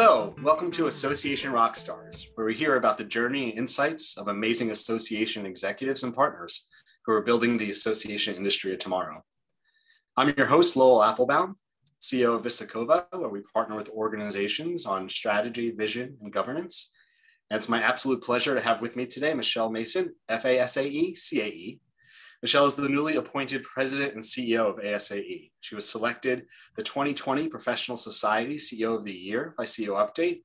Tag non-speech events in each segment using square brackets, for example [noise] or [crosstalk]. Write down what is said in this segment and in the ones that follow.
Hello, welcome to Association Rockstars, where we hear about the journey and insights of amazing association executives and partners who are building the association industry of tomorrow. I'm your host, Lowell Aplebaum, CEO of Vistacova, where we partner with organizations on strategy, vision, and governance. And it's my absolute pleasure to have with me today Michelle Mason, FASAE CAE. Michelle is the newly appointed president and CEO of ASAE. She was selected the 2020 Professional Society CEO of the Year by CEO Update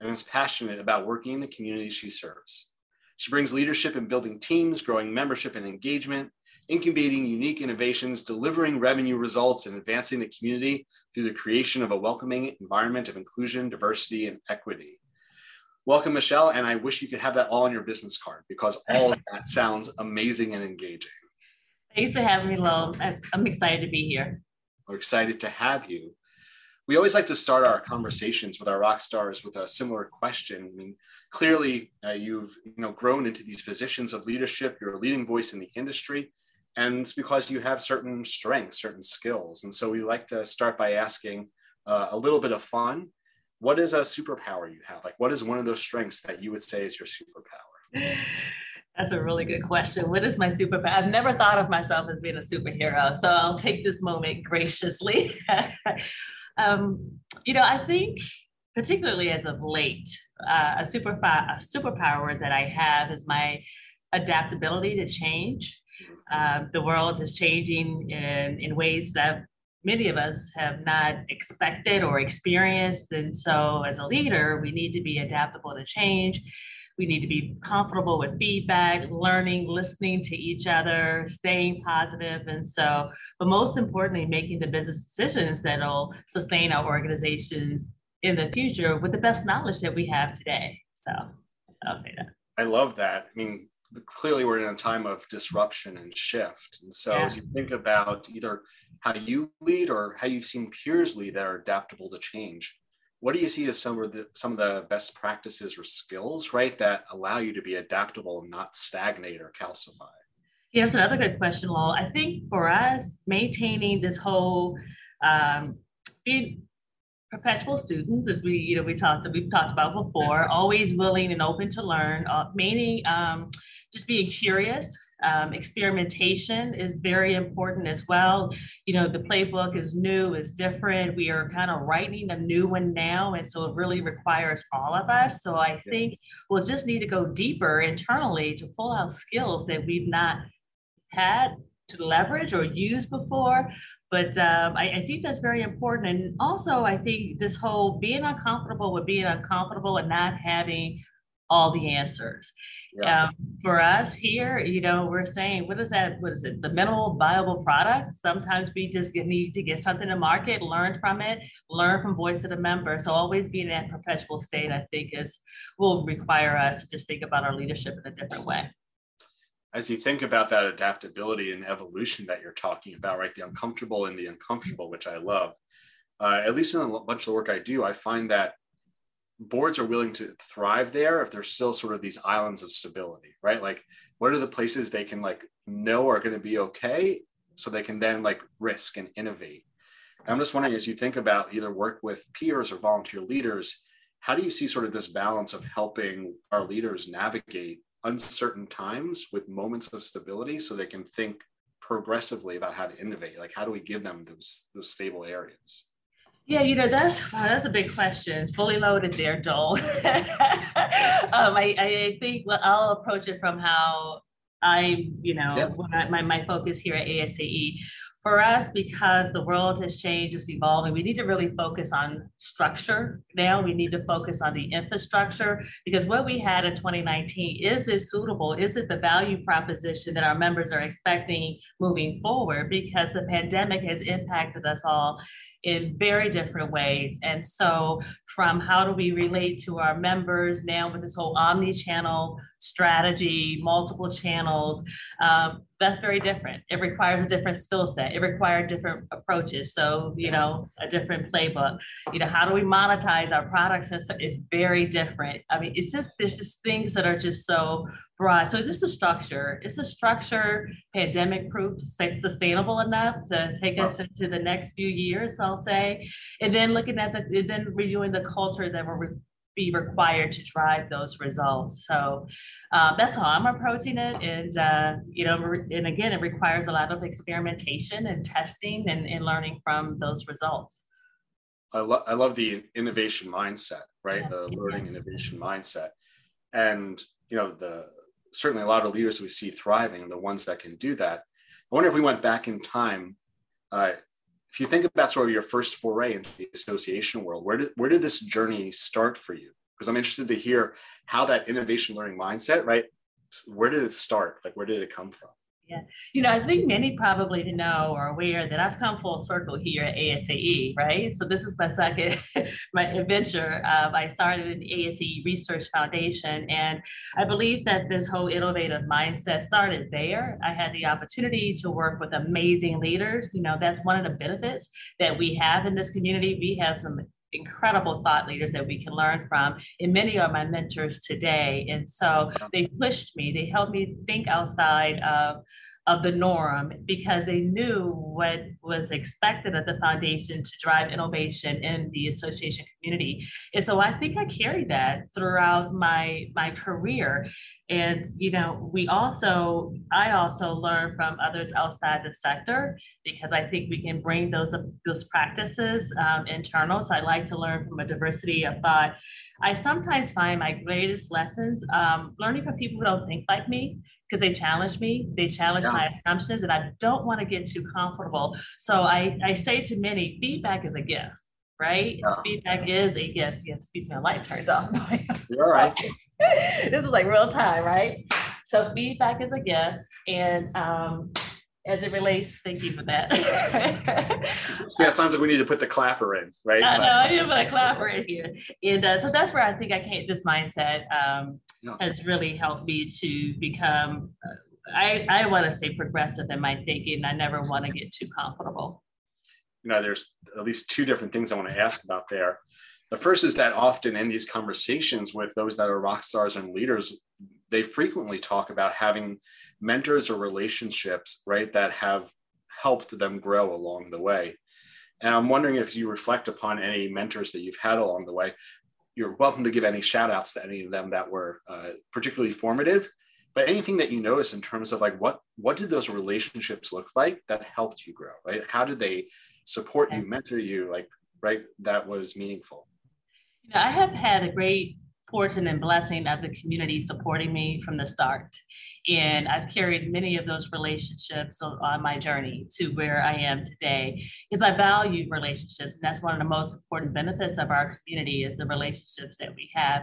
and is passionate about working in the community she serves. She brings leadership in building teams, growing membership and engagement, incubating unique innovations, delivering revenue results, and advancing the community through the creation of a welcoming environment of inclusion, diversity, and equity. Welcome, Michelle, and I wish you could have that all on your business card because all of that sounds amazing and engaging. Thanks for having me, Lowell. I'm excited to be here. We're excited to have you. We always like to start our conversations with our rock stars with a similar question. I mean, clearly, uh, you've you know grown into these positions of leadership. You're a leading voice in the industry, and it's because you have certain strengths, certain skills. And so we like to start by asking uh, a little bit of fun. What is a superpower you have? Like, what is one of those strengths that you would say is your superpower? [laughs] That's a really good question. What is my superpower? I've never thought of myself as being a superhero, so I'll take this moment graciously. [laughs] um, you know, I think particularly as of late, uh, a superpower, a superpower that I have is my adaptability to change. Uh, the world is changing in, in ways that many of us have not expected or experienced. And so, as a leader, we need to be adaptable to change. We need to be comfortable with feedback, learning, listening to each other, staying positive, And so, but most importantly, making the business decisions that'll sustain our organizations in the future with the best knowledge that we have today. So I'll say that. I love that. I mean, clearly we're in a time of disruption and shift. And so yeah. as you think about either how you lead or how you've seen peers lead that are adaptable to change, what do you see as some of the some of the best practices or skills, right, that allow you to be adaptable and not stagnate or calcify? Yeah, that's another good question, Lowell. I think for us, maintaining this whole um, being perpetual students, as we you know we talked we've talked about before, always willing and open to learn. Uh, mainly, um, just being curious. Um, experimentation is very important as well. You know, the playbook is new, is different. We are kind of writing a new one now, and so it really requires all of us. So I think we'll just need to go deeper internally to pull out skills that we've not had to leverage or use before. But um, I, I, think that's very important. And also, I think this whole being uncomfortable with being uncomfortable and not having all the answers. Yeah. Um, for us here, you know, we're saying, what is that? What is it? The minimal viable product. Sometimes we just need to get something to market, learn from it, learn from voice of the member. So always being in that perpetual state, I think, is will require us to just think about our leadership in a different way as you think about that adaptability and evolution that you're talking about, right? The uncomfortable and the uncomfortable, which I love. Uh, at least in a bunch of the work I do, I find that boards are willing to thrive there if there's still sort of these islands of stability, right? Like, what are the places they can like know are going to be okay, so they can then like risk and innovate. And I'm just wondering, as you think about either work with peers or volunteer leaders, how do you see sort of this balance of helping our leaders navigate uncertain times with moments of stability so they can think progressively about how to innovate like how do we give them those those stable areas yeah you know that's wow, that's a big question fully loaded there joel [laughs] um, I, I think well, i'll approach it from how i you know yeah. I, my, my focus here at asae for us, because the world has changed, it's evolving, we need to really focus on structure now. We need to focus on the infrastructure because what we had in 2019 is it suitable? Is it the value proposition that our members are expecting moving forward? Because the pandemic has impacted us all in very different ways. And so, from how do we relate to our members now with this whole omni channel strategy, multiple channels, um, that's very different. It requires a different skill set. It requires different approaches. So, you know, a different playbook. You know, how do we monetize our products? It's very different. I mean, it's just, there's just things that are just so Right. So this is structure. Is the structure pandemic proof, sustainable enough to take us into the next few years, I'll say. And then looking at the, then reviewing the culture that will re- be required to drive those results. So uh, that's how I'm approaching it. And, uh, you know, and again, it requires a lot of experimentation and testing and, and learning from those results. I, lo- I love the innovation mindset, right? Yeah. The learning innovation mindset. And, you know, the certainly a lot of leaders we see thriving, the ones that can do that. I wonder if we went back in time, uh, if you think about sort of your first foray into the association world, where did where did this journey start for you? Because I'm interested to hear how that innovation learning mindset, right? Where did it start? Like where did it come from? Yeah, you know, I think many probably know or aware that I've come full circle here at ASAE, right? So this is my second, [laughs] my adventure. Um, I started the ASAE Research Foundation, and I believe that this whole innovative mindset started there. I had the opportunity to work with amazing leaders. You know, that's one of the benefits that we have in this community. We have some incredible thought leaders that we can learn from. And many are my mentors today. And so they pushed me, they helped me think outside of of the norm because they knew what was expected of the foundation to drive innovation in the association community. And so I think I carried that throughout my my career. And you know, we also I also learn from others outside the sector because I think we can bring those those practices um, internal. So I like to learn from a diversity of thought. I sometimes find my greatest lessons um, learning from people who don't think like me because they challenge me, they challenge yeah. my assumptions, and I don't want to get too comfortable. So I, I say to many, feedback is a gift, right? Yeah. Feedback is a gift. Yes, excuse me, my light turned off. [laughs] You're right. this is like real time, right? So feedback is a gift, and um, as it relates. Thank you for that. [laughs] yeah, it sounds like we need to put the clapper in, right? I know, I need to put a clapper in here. And uh, so that's where I think I came, this mindset um, no. has really helped me to become, uh, I, I want to say progressive in my thinking. I never want to get too comfortable. You know, there's at least two different things I want to ask about there. The first is that often in these conversations with those that are rock stars and leaders, they frequently talk about having mentors or relationships, right, that have helped them grow along the way. And I'm wondering if you reflect upon any mentors that you've had along the way. You're welcome to give any shout outs to any of them that were uh, particularly formative, but anything that you notice in terms of like what what did those relationships look like that helped you grow, right? How did they support you, mentor you, like right? That was meaningful. You know, I have had a great fortune and blessing of the community supporting me from the start. And I've carried many of those relationships on my journey to where I am today because I value relationships. And that's one of the most important benefits of our community is the relationships that we have.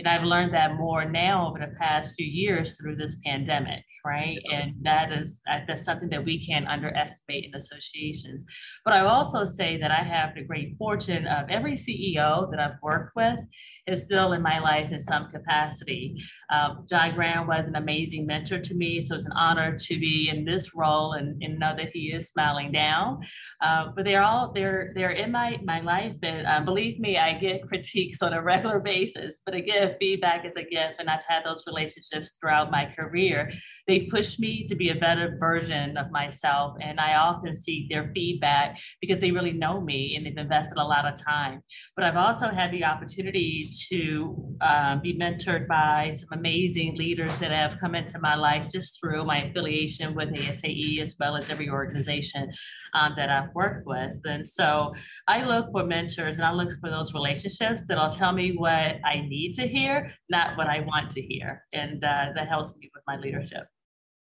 And I've learned that more now over the past few years through this pandemic, right? And that is that's something that we can't underestimate in associations. But I also say that I have the great fortune of every CEO that I've worked with is still in my life in some capacity. Um, John Graham was an amazing mentor to me, so it's an honor to be in this role and, and know that he is smiling down. Uh, but they're all they're they're in my my life, and uh, believe me, I get [laughs] critiques on a regular basis. But again, feedback is a gift, and I've had those relationships throughout my career. They've pushed me to be a better version of myself, and I often seek their feedback because they really know me and they've invested a lot of time. But I've also had the opportunity to uh, be mentored by some amazing leaders that have come into my life just through my affiliation with ASAE as well as every organization um, that I've worked with. And so I look for mentors and I look for those relationships that'll tell me what I need to hear, not what I want to hear. And uh, that helps me with my leadership.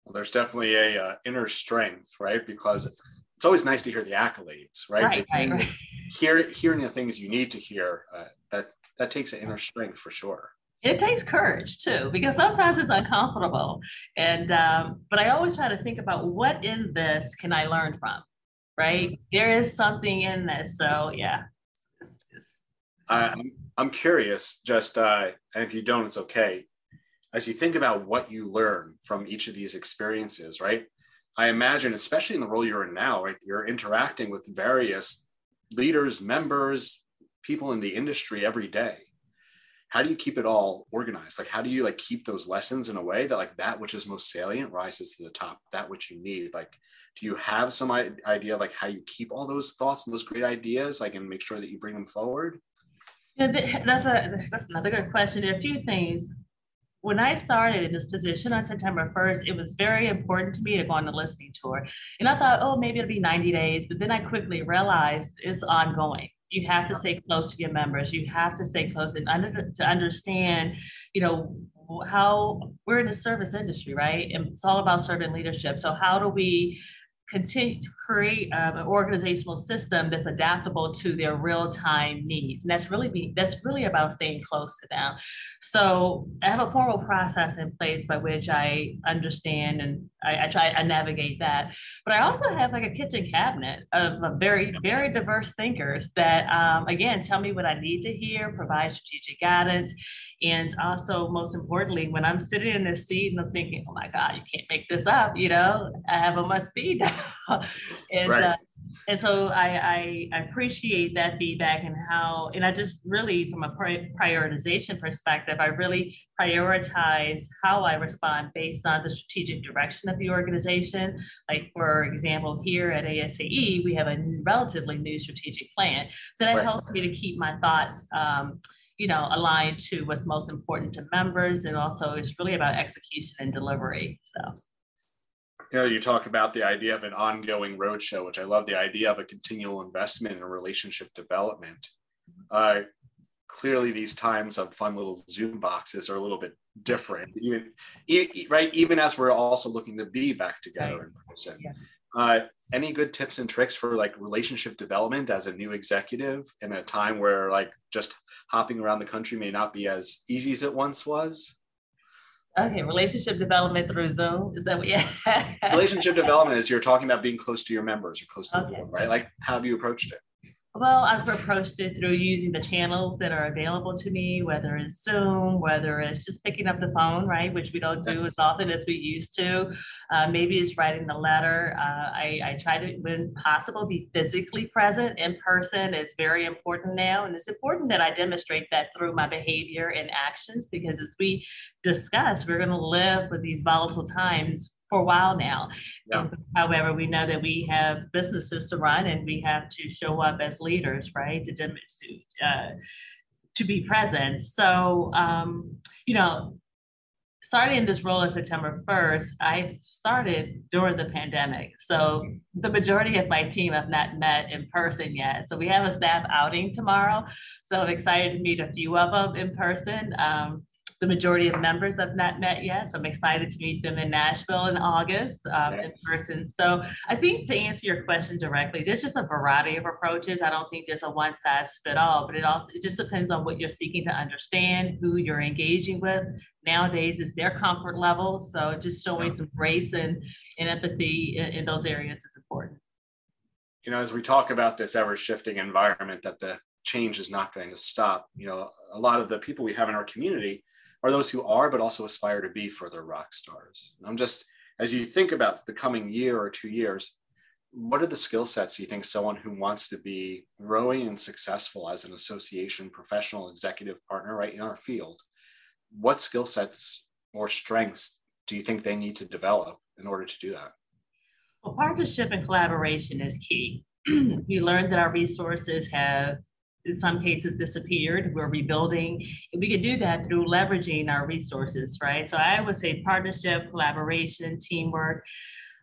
Well, there's definitely a uh, inner strength, right? Because it's always nice to hear the accolades, right? Right, right, right. Hear, hearing the things you need to hear, uh, that that takes an inner strength for sure. It takes courage too, because sometimes it's uncomfortable. And um, but I always try to think about what in this can I learn from, right? There is something in this, so yeah. I'm I'm curious. Just uh, and if you don't, it's okay. As you think about what you learn from each of these experiences, right? I imagine, especially in the role you're in now, right? You're interacting with various leaders, members, people in the industry every day. how do you keep it all organized like how do you like keep those lessons in a way that like that which is most salient rises to the top that which you need like do you have some idea like how you keep all those thoughts and those great ideas like and make sure that you bring them forward yeah that's a that's another good question. There are a few things. When I started in this position on September 1st, it was very important to me to go on the listening tour. And I thought, oh, maybe it'll be 90 days. But then I quickly realized it's ongoing. You have to stay close to your members. You have to stay close and under, to understand you know how we're in the service industry right? And it's all about serving leadership. So how do we continue to create um, an organizational system that's adaptable to their real-time needs. And that's really be that's really about staying close to them. So i have a formal process in place by which i understand and i, I try i navigate that. But i also have like a kitchen cabinet of, very very diverse thinkers that um, again tell me what i need to hear provide strategic guidance and also most importantly when i'm sitting in this seat and i'm thinking oh my god you can't make this up you know i have a must be [laughs] and right. uh, and so I, I, appreciate that feedback and how and I just really from a prioritization perspective I really prioritize how I respond based on the strategic direction of the organization. Like for example, here at ASAE we have a relatively new strategic plan, so that right. helps me to keep my thoughts. Um, you know, aligned to what's most important to members, and also it's really about execution and delivery. So you know, you talk about the idea of an ongoing roadshow, which I love the idea of a continual investment in relationship development. Uh, clearly, these times of fun little Zoom boxes are a little bit different, even right. Even as we're also looking to be back together right. in person. Yeah. Uh, any good tips and tricks for like relationship development as a new executive in a time where like just hopping around the country may not be as easy as it once was? Okay, relationship development through Zoom. Is that what? Yeah. [laughs] relationship development is you're talking about being close to your members or close to okay. the board, right? Like, how have you approached it? Well, I've approached it through using the channels that are available to me, whether it's Zoom, whether it's just picking up the phone, right, which we don't do as often as we used to. Uh, maybe it's writing the letter. Uh, I, I try to, when possible, be physically present in person. It's very important now. And it's important that I demonstrate that through my behavior and actions because as we discuss, we're going to live with these volatile times for a while now. Yeah. However, we know that we have businesses to run and we have to show up as leaders, right? To, to, uh, to be present. So, um, you know, starting in this role on September 1st, I started during the pandemic. So the majority of my team have not met in person yet. So we have a staff outing tomorrow. So I'm excited to meet a few of them in person. Um, the majority of members I've not met yet. So I'm excited to meet them in Nashville in August um, in person. So I think to answer your question directly, there's just a variety of approaches. I don't think there's a one size fit all, but it also it just depends on what you're seeking to understand, who you're engaging with. Nowadays is their comfort level. So just showing some grace and, and empathy in, in those areas is important. You know, as we talk about this ever shifting environment that the change is not going to stop, you know, a lot of the people we have in our community are those who are, but also aspire to be further rock stars. I'm just, as you think about the coming year or two years, what are the skill sets you think someone who wants to be growing and successful as an association professional executive partner right in our field what skill sets or strengths do you think they need to develop in order to do that well partnership and collaboration is key [clears throat] we learned that our resources have in some cases disappeared. We're rebuilding. We can do that through leveraging our resources, right? So I would say partnership, collaboration, teamwork,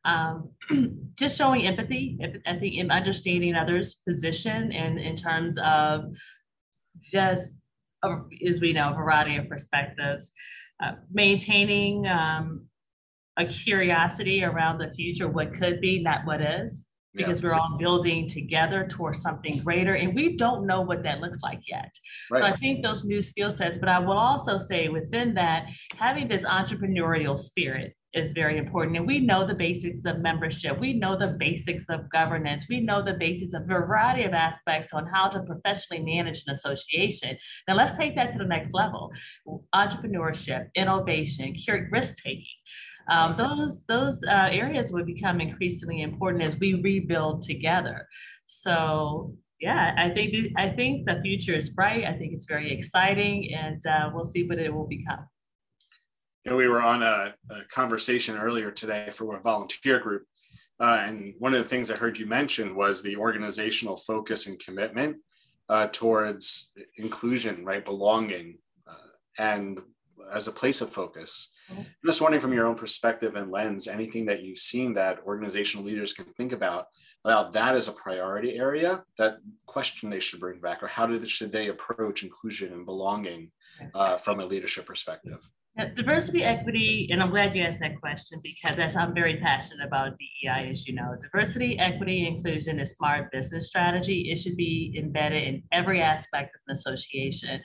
um, [clears throat] just showing empathy, empathy in understanding others' position and in terms of just, as we know, a variety of perspectives, uh, maintaining um, a curiosity around the future, what could be, not what is because yes. we're all building together towards something greater and we don't know what that looks like yet right. so i think those new skill sets but i will also say within that having this entrepreneurial spirit is very important and we know the basics of membership we know the basics of governance we know the basics of a variety of aspects on how to professionally manage an association now let's take that to the next level entrepreneurship innovation risk taking um, those those uh, areas would become increasingly important as we rebuild together. So yeah, I think I think the future is bright. I think it's very exciting, and uh, we'll see what it will become. You know, we were on a, a conversation earlier today for a volunteer group, uh, and one of the things I heard you mention was the organizational focus and commitment uh, towards inclusion, right, belonging, uh, and as a place of focus. Mm-hmm. I'm just wondering from your own perspective and lens, anything that you've seen that organizational leaders can think about about that as a priority area, that question they should bring back, or how do, should they approach inclusion and belonging uh, from a leadership perspective? Yeah, diversity, equity, and I'm glad you asked that question because as I'm very passionate about DEI, as you know, diversity, equity, inclusion is smart business strategy. It should be embedded in every aspect of an association.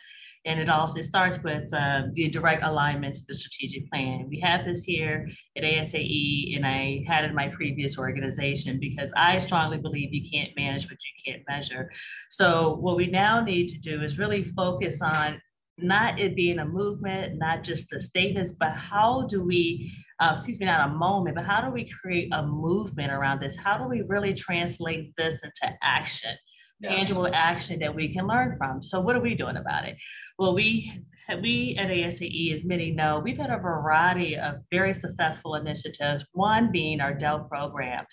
And it also starts with uh, the direct alignment to the strategic plan. We have this here at ASAE, and I had it in my previous organization because I strongly believe you can't manage what you can't measure. So, what we now need to do is really focus on not it being a movement, not just the statements, but how do we, uh, excuse me, not a moment, but how do we create a movement around this? How do we really translate this into action? Yes. tangible action that we can learn from. So what are we doing about it? Well, we we at ASAE, as many know, we've had a variety of very successful initiatives, one being our DEL program.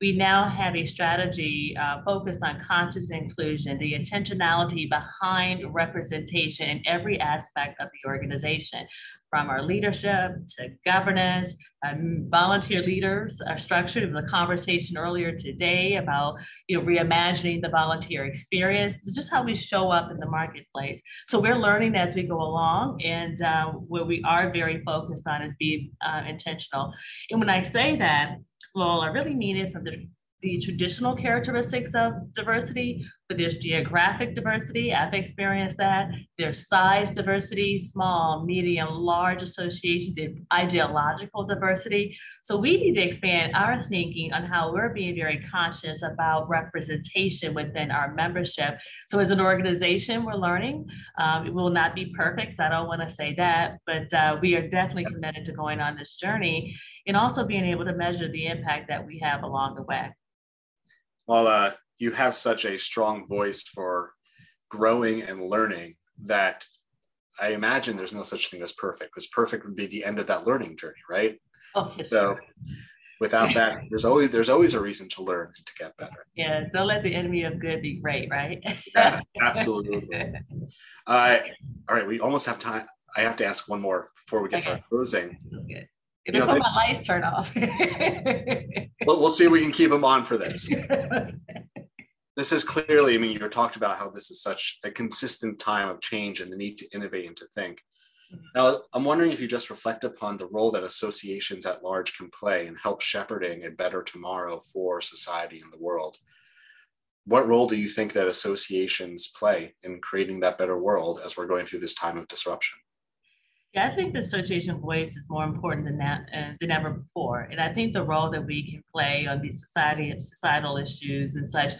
We now have a strategy uh, focused on conscious inclusion, the intentionality behind representation in every aspect of the organization from our leadership to governance, um, volunteer leaders are structured. There was a conversation earlier today about you know reimagining the volunteer experience, just how we show up in the marketplace. So we're learning as we go along, and uh, what we are very focused on is being uh, intentional. And when I say that, well, I really mean it from the the traditional characteristics of diversity, but there's geographic diversity. I've experienced that. There's size diversity, small, medium, large associations, and ideological diversity. So we need to expand our thinking on how we're being very conscious about representation within our membership. So as an organization, we're learning. Um, it will not be perfect. So I don't want to say that, but uh, we are definitely committed to going on this journey and also being able to measure the impact that we have along the way well, uh, you have such a strong voice for growing and learning that I imagine there's no such thing as perfect because perfect would be the end of that learning journey, right? Oh, so without that, there's always there's always a reason to learn and to get better. Yeah, don't let the enemy of good be great, right? yeah, absolutely. Uh, all right, we almost have time. I have to ask one more before we get okay. to our closing. That's good. Before know, my lights turn off. we'll, we'll see if we can keep them on for this. [laughs] this is clearly, I mean, you talked about how this is such a consistent time of change and the need to innovate and to think. Now, I'm wondering if you just reflect upon the role that associations at large can play in help shepherding a better tomorrow for society and the world. What role do you think that associations play in creating that better world as we're going through this time of disruption? Yeah, I think the association voice is more important than that uh, than ever before, and I think the role that we can play on these society societal issues and such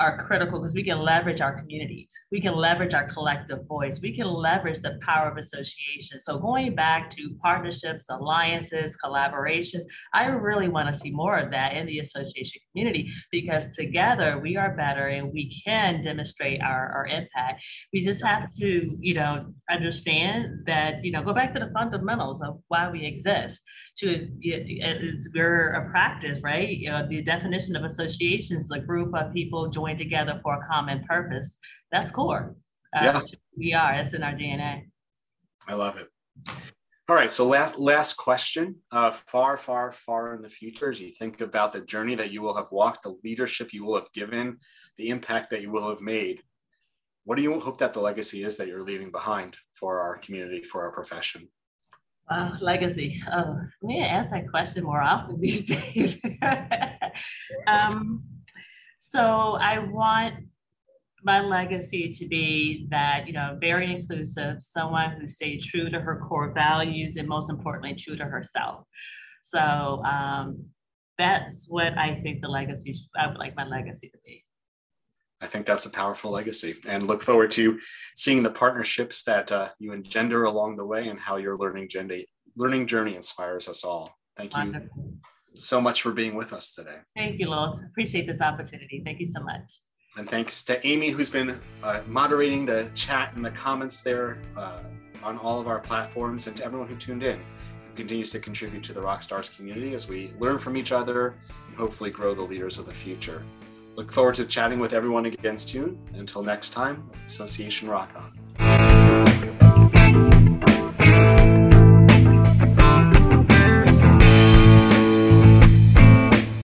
are critical because we can leverage our communities. We can leverage our collective voice. We can leverage the power of association. So going back to partnerships, alliances, collaboration, I really want to see more of that in the association community because together we are better and we can demonstrate our, our impact. We just have to, you know, understand that, you know, go back to the fundamentals of why we exist. To it's we're a practice, right? You know, the definition of association is a group of people joining together for a common purpose. That's core. Uh, yeah. We are. It's in our DNA. I love it. All right. So last last question. Uh, far, far, far in the future, as you think about the journey that you will have walked, the leadership you will have given, the impact that you will have made. What do you hope that the legacy is that you're leaving behind for our community, for our profession? Wow, legacy. Oh, we need to ask that question more often these [laughs] days. [laughs] um, so I want my legacy to be that, you know, very inclusive, someone who stayed true to her core values and most importantly, true to herself. So um, that's what I think the legacy, I would like my legacy to be. I think that's a powerful legacy and look forward to seeing the partnerships that uh, you engender along the way and how your learning journey, learning journey inspires us all. Thank you. Wonderful so much for being with us today. Thank you, Lowell. Appreciate this opportunity. Thank you so much. And thanks to Amy, who's been uh, moderating the chat and the comments there uh, on all of our platforms, and to everyone who tuned in, who continues to contribute to the Rockstars community as we learn from each other and hopefully grow the leaders of the future. Look forward to chatting with everyone again soon. Until next time, Association Rock On.